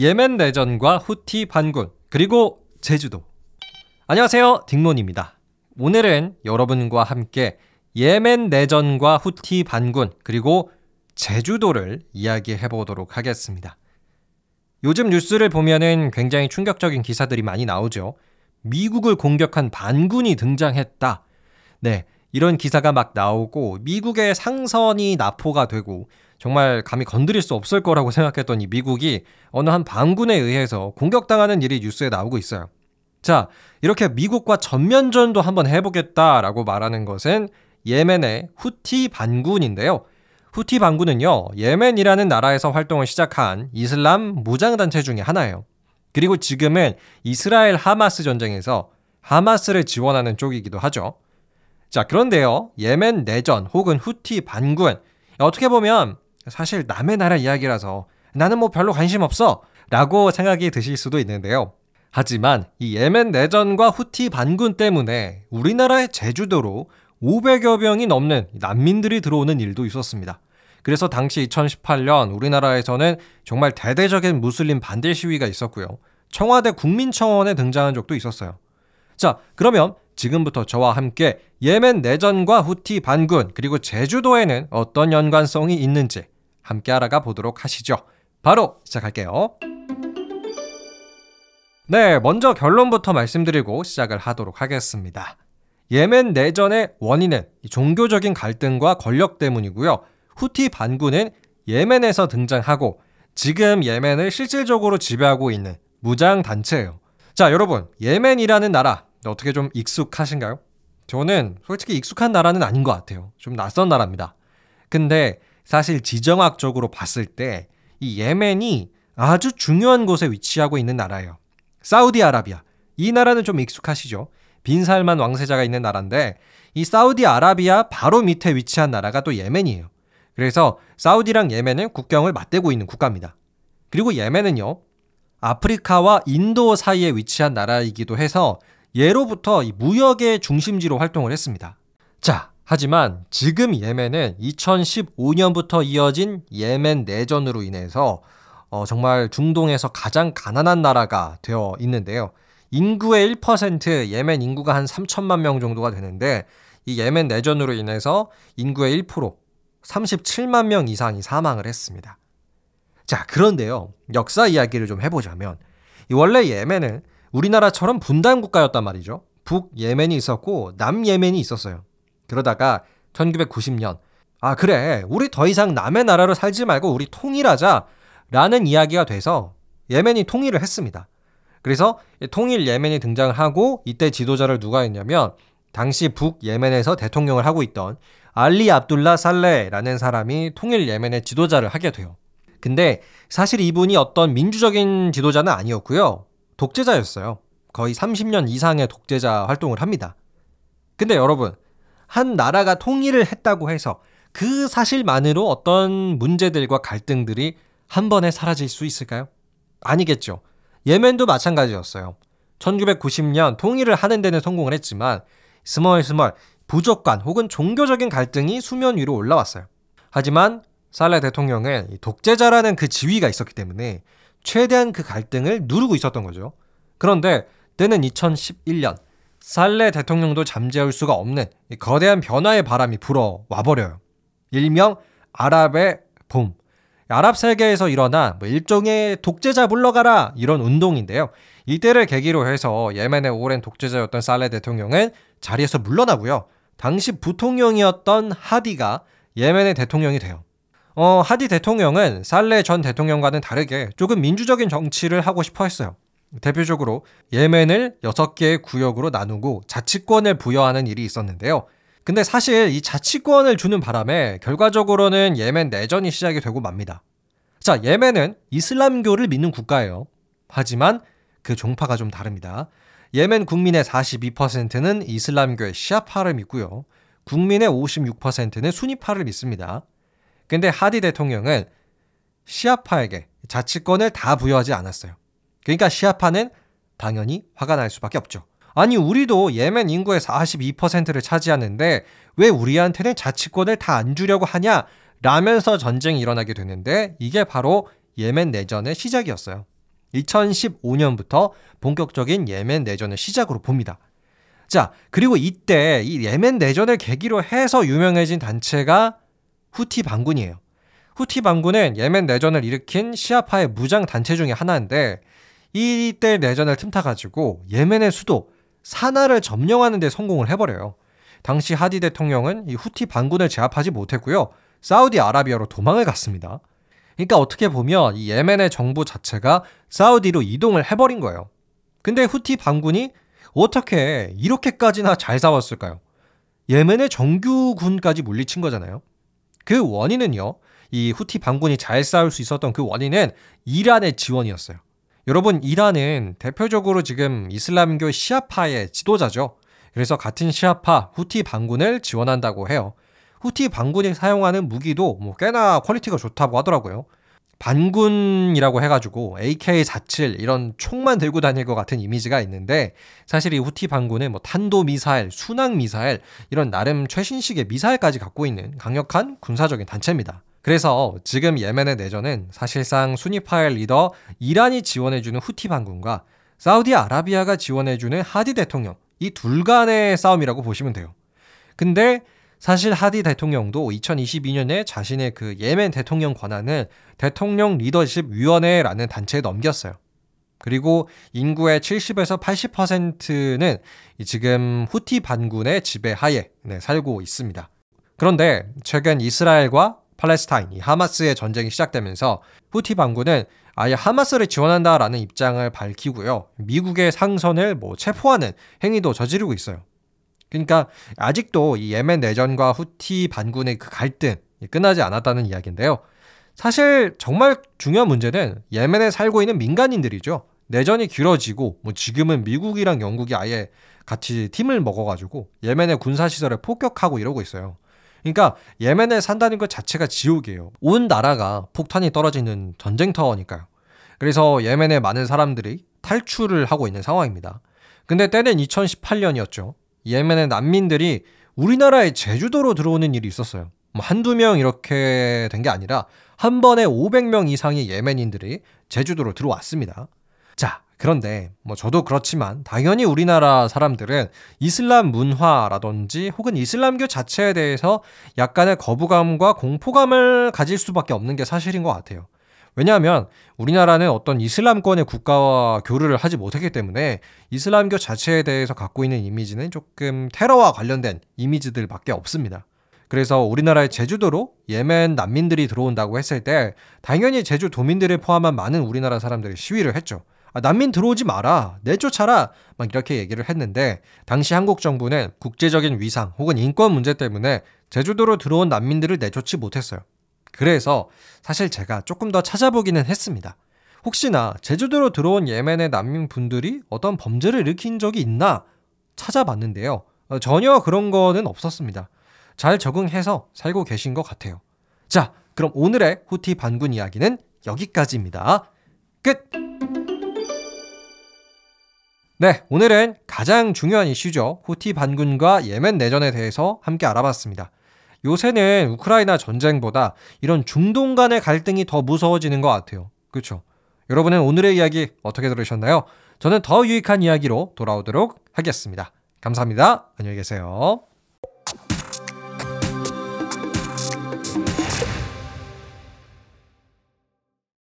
예멘 내전과 후티 반군, 그리고 제주도. 안녕하세요. 딩몬입니다. 오늘은 여러분과 함께 예멘 내전과 후티 반군, 그리고 제주도를 이야기해 보도록 하겠습니다. 요즘 뉴스를 보면은 굉장히 충격적인 기사들이 많이 나오죠. 미국을 공격한 반군이 등장했다. 네. 이런 기사가 막 나오고 미국의 상선이 나포가 되고 정말 감히 건드릴 수 없을 거라고 생각했던 이 미국이 어느 한 반군에 의해서 공격당하는 일이 뉴스에 나오고 있어요. 자, 이렇게 미국과 전면전도 한번 해보겠다라고 말하는 것은 예멘의 후티 반군인데요. 후티 반군은요, 예멘이라는 나라에서 활동을 시작한 이슬람 무장단체 중의 하나예요. 그리고 지금은 이스라엘 하마스 전쟁에서 하마스를 지원하는 쪽이기도 하죠. 자, 그런데요, 예멘 내전 혹은 후티 반군, 어떻게 보면 사실 남의 나라 이야기라서 나는 뭐 별로 관심 없어 라고 생각이 드실 수도 있는데요. 하지만 이 예멘 내전과 후티 반군 때문에 우리나라의 제주도로 500여 명이 넘는 난민들이 들어오는 일도 있었습니다. 그래서 당시 2018년 우리나라에서는 정말 대대적인 무슬림 반대 시위가 있었고요. 청와대 국민청원에 등장한 적도 있었어요. 자, 그러면 지금부터 저와 함께 예멘 내전과 후티 반군 그리고 제주도에는 어떤 연관성이 있는지 함께 알아가 보도록 하시죠. 바로 시작할게요. 네, 먼저 결론부터 말씀드리고 시작을 하도록 하겠습니다. 예멘 내전의 원인은 종교적인 갈등과 권력 때문이고요. 후티 반군은 예멘에서 등장하고 지금 예멘을 실질적으로 지배하고 있는 무장 단체예요. 자, 여러분, 예멘이라는 나라 어떻게 좀 익숙하신가요? 저는 솔직히 익숙한 나라는 아닌 것 같아요. 좀 낯선 나라입니다. 근데 사실 지정학적으로 봤을 때 이 예멘이 아주 중요한 곳에 위치하고 있는 나라예요. 사우디아라비아. 이 나라는 좀 익숙하시죠? 빈살만 왕세자가 있는 나라인데 이 사우디아라비아 바로 밑에 위치한 나라가 또 예멘이에요. 그래서 사우디랑 예멘은 국경을 맞대고 있는 국가입니다. 그리고 예멘은요. 아프리카와 인도 사이에 위치한 나라이기도 해서 예로부터 무역의 중심지로 활동을 했습니다. 자, 하지만 지금 예멘은 2015년부터 이어진 예멘 내전으로 인해서 어, 정말 중동에서 가장 가난한 나라가 되어 있는데요. 인구의 1% 예멘 인구가 한 3천만 명 정도가 되는데 이 예멘 내전으로 인해서 인구의 1% 37만 명 이상이 사망을 했습니다. 자, 그런데요. 역사 이야기를 좀 해보자면 원래 예멘은 우리나라처럼 분단 국가였단 말이죠. 북 예멘이 있었고 남 예멘이 있었어요. 그러다가 1990년 아 그래 우리 더 이상 남의 나라로 살지 말고 우리 통일하자 라는 이야기가 돼서 예멘이 통일을 했습니다. 그래서 통일 예멘이 등장을 하고 이때 지도자를 누가 했냐면 당시 북 예멘에서 대통령을 하고 있던 알리 압둘라 살레라는 사람이 통일 예멘의 지도자를 하게 돼요. 근데 사실 이분이 어떤 민주적인 지도자는 아니었고요. 독재자였어요. 거의 30년 이상의 독재자 활동을 합니다. 근데 여러분, 한 나라가 통일을 했다고 해서 그 사실만으로 어떤 문제들과 갈등들이 한 번에 사라질 수 있을까요? 아니겠죠. 예멘도 마찬가지였어요. 1990년 통일을 하는 데는 성공을 했지만 스멀스멀 부족관 혹은 종교적인 갈등이 수면 위로 올라왔어요. 하지만 살레 대통령은 독재자라는 그 지위가 있었기 때문에 최대한 그 갈등을 누르고 있었던 거죠. 그런데 때는 2011년 살레 대통령도 잠재울 수가 없는 거대한 변화의 바람이 불어 와 버려요. 일명 아랍의 봄. 아랍 세계에서 일어난 뭐 일종의 독재자 물러가라 이런 운동인데요. 이때를 계기로 해서 예멘의 오랜 독재자였던 살레 대통령은 자리에서 물러나고요. 당시 부통령이었던 하디가 예멘의 대통령이 돼요. 어, 하디 대통령은 살레 전 대통령과는 다르게 조금 민주적인 정치를 하고 싶어 했어요. 대표적으로 예멘을 6개의 구역으로 나누고 자치권을 부여하는 일이 있었는데요. 근데 사실 이 자치권을 주는 바람에 결과적으로는 예멘 내전이 시작이 되고 맙니다. 자, 예멘은 이슬람교를 믿는 국가예요. 하지만 그 종파가 좀 다릅니다. 예멘 국민의 42%는 이슬람교의 시아파를 믿고요. 국민의 56%는 순위파를 믿습니다. 근데 하디 대통령은 시아파에게 자치권을 다 부여하지 않았어요. 그러니까 시아파는 당연히 화가 날 수밖에 없죠. 아니 우리도 예멘 인구의 42%를 차지하는데 왜 우리한테는 자치권을 다 안 주려고 하냐? 라면서 전쟁이 일어나게 되는데 이게 바로 예멘 내전의 시작이었어요. 2015년부터 본격적인 예멘 내전을 시작으로 봅니다. 자, 그리고 이때 이 예멘 내전을 계기로 해서 유명해진 단체가 후티 반군이에요. 후티 반군은 예멘 내전을 일으킨 시아파의 무장 단체 중의 하나인데 이때 내전을 틈타가지고 예멘의 수도 사나를 점령하는 데 성공을 해버려요. 당시 하디 대통령은 이 후티 반군을 제압하지 못했고요. 사우디아라비아로 도망을 갔습니다. 그러니까 어떻게 보면 이 예멘의 정부 자체가 사우디로 이동을 해버린 거예요. 근데 후티 반군이 어떻게 이렇게까지나 잘 싸웠을까요? 예멘의 정규군까지 물리친 거잖아요. 그 원인은요. 이 후티 반군이 잘 싸울 수 있었던 그 원인은 이란의 지원이었어요. 여러분, 이란은 대표적으로 지금 이슬람교 시아파의 지도자죠. 그래서 같은 시아파 후티 반군을 지원한다고 해요. 후티 반군이 사용하는 무기도 뭐 꽤나 quality가 좋다고 하더라고요. 반군이라고 해가지고 AK-47 이런 총만 들고 다닐 것 같은 이미지가 있는데 사실 이 후티 반군은 뭐 탄도 미사일, 순항 미사일 이런 나름 최신식의 미사일까지 갖고 있는 강력한 군사적인 단체입니다. 그래서 지금 예멘의 내전은 사실상 순위파의 리더 이란이 지원해주는 후티 반군과 사우디아라비아가 지원해주는 하디 대통령 이 둘 간의 싸움이라고 보시면 돼요. 근데 사실 하디 대통령도 2022년에 자신의 그 예멘 대통령 권한을 대통령 리더십 위원회라는 단체에 넘겼어요. 그리고 인구의 70에서 80%는 지금 후티 반군의 지배 하에 네, 살고 있습니다. 그런데 최근 이스라엘과 팔레스타인, 이 하마스의 전쟁이 시작되면서 후티 반군은 아예 하마스를 지원한다라는 입장을 밝히고요. 미국의 상선을 뭐 체포하는 행위도 저지르고 있어요. 그러니까 아직도 이 예멘 내전과 후티 반군의 그 갈등 끝나지 않았다는 이야기인데요. 사실 정말 중요한 문제는 예멘에 살고 있는 민간인들이죠. 내전이 길어지고 뭐 지금은 미국이랑 영국이 아예 같이 팀을 먹어가지고 예멘의 군사 시설을 폭격하고 이러고 있어요. 그러니까 예멘에 산다는 것 자체가 지옥이에요. 온 나라가 폭탄이 떨어지는 전쟁터니까요. 그래서 예멘의 많은 사람들이 탈출을 하고 있는 상황입니다. 근데 때는 2018년이었죠. 예멘의 난민들이 우리나라의 제주도로 들어오는 일이 있었어요. 뭐 한두 명 이렇게 된 게 아니라 한 번에 500명 이상의 예멘인들이 제주도로 들어왔습니다. 자, 그런데 뭐 저도 그렇지만 당연히 우리나라 사람들은 이슬람 문화라든지 혹은 이슬람교 자체에 대해서 약간의 거부감과 공포감을 가질 수밖에 없는 게 사실인 것 같아요. 왜냐하면 우리나라는 어떤 이슬람권의 국가와 교류를 하지 못했기 때문에 이슬람교 자체에 대해서 갖고 있는 이미지는 조금 테러와 관련된 이미지들밖에 없습니다. 그래서 우리나라의 제주도로 예멘 난민들이 들어온다고 했을 때 당연히 제주 도민들을 포함한 많은 우리나라 사람들이 시위를 했죠. 아, 난민 들어오지 마라, 내쫓아라, 막 이렇게 얘기를 했는데 당시 한국 정부는 국제적인 위상 혹은 인권 문제 때문에 제주도로 들어온 난민들을 내쫓지 못했어요. 그래서 사실 제가 조금 더 찾아보기는 했습니다. 혹시나 제주도로 들어온 예멘의 난민분들이 어떤 범죄를 일으킨 적이 있나 찾아봤는데요. 어, 전혀 그런 거는 없었습니다. 잘 적응해서 살고 계신 것 같아요. 자, 그럼 오늘의 후티 반군 이야기는 여기까지입니다. 끝! 네, 오늘은 가장 중요한 이슈죠. 후티 반군과 예멘 내전에 대해서 함께 알아봤습니다. 요새는 우크라이나 전쟁보다 이런 중동 간의 갈등이 더 무서워지는 것 같아요. 그렇죠? 여러분은 오늘의 이야기 어떻게 들으셨나요? 저는 더 유익한 이야기로 돌아오도록 하겠습니다. 감사합니다. 안녕히 계세요.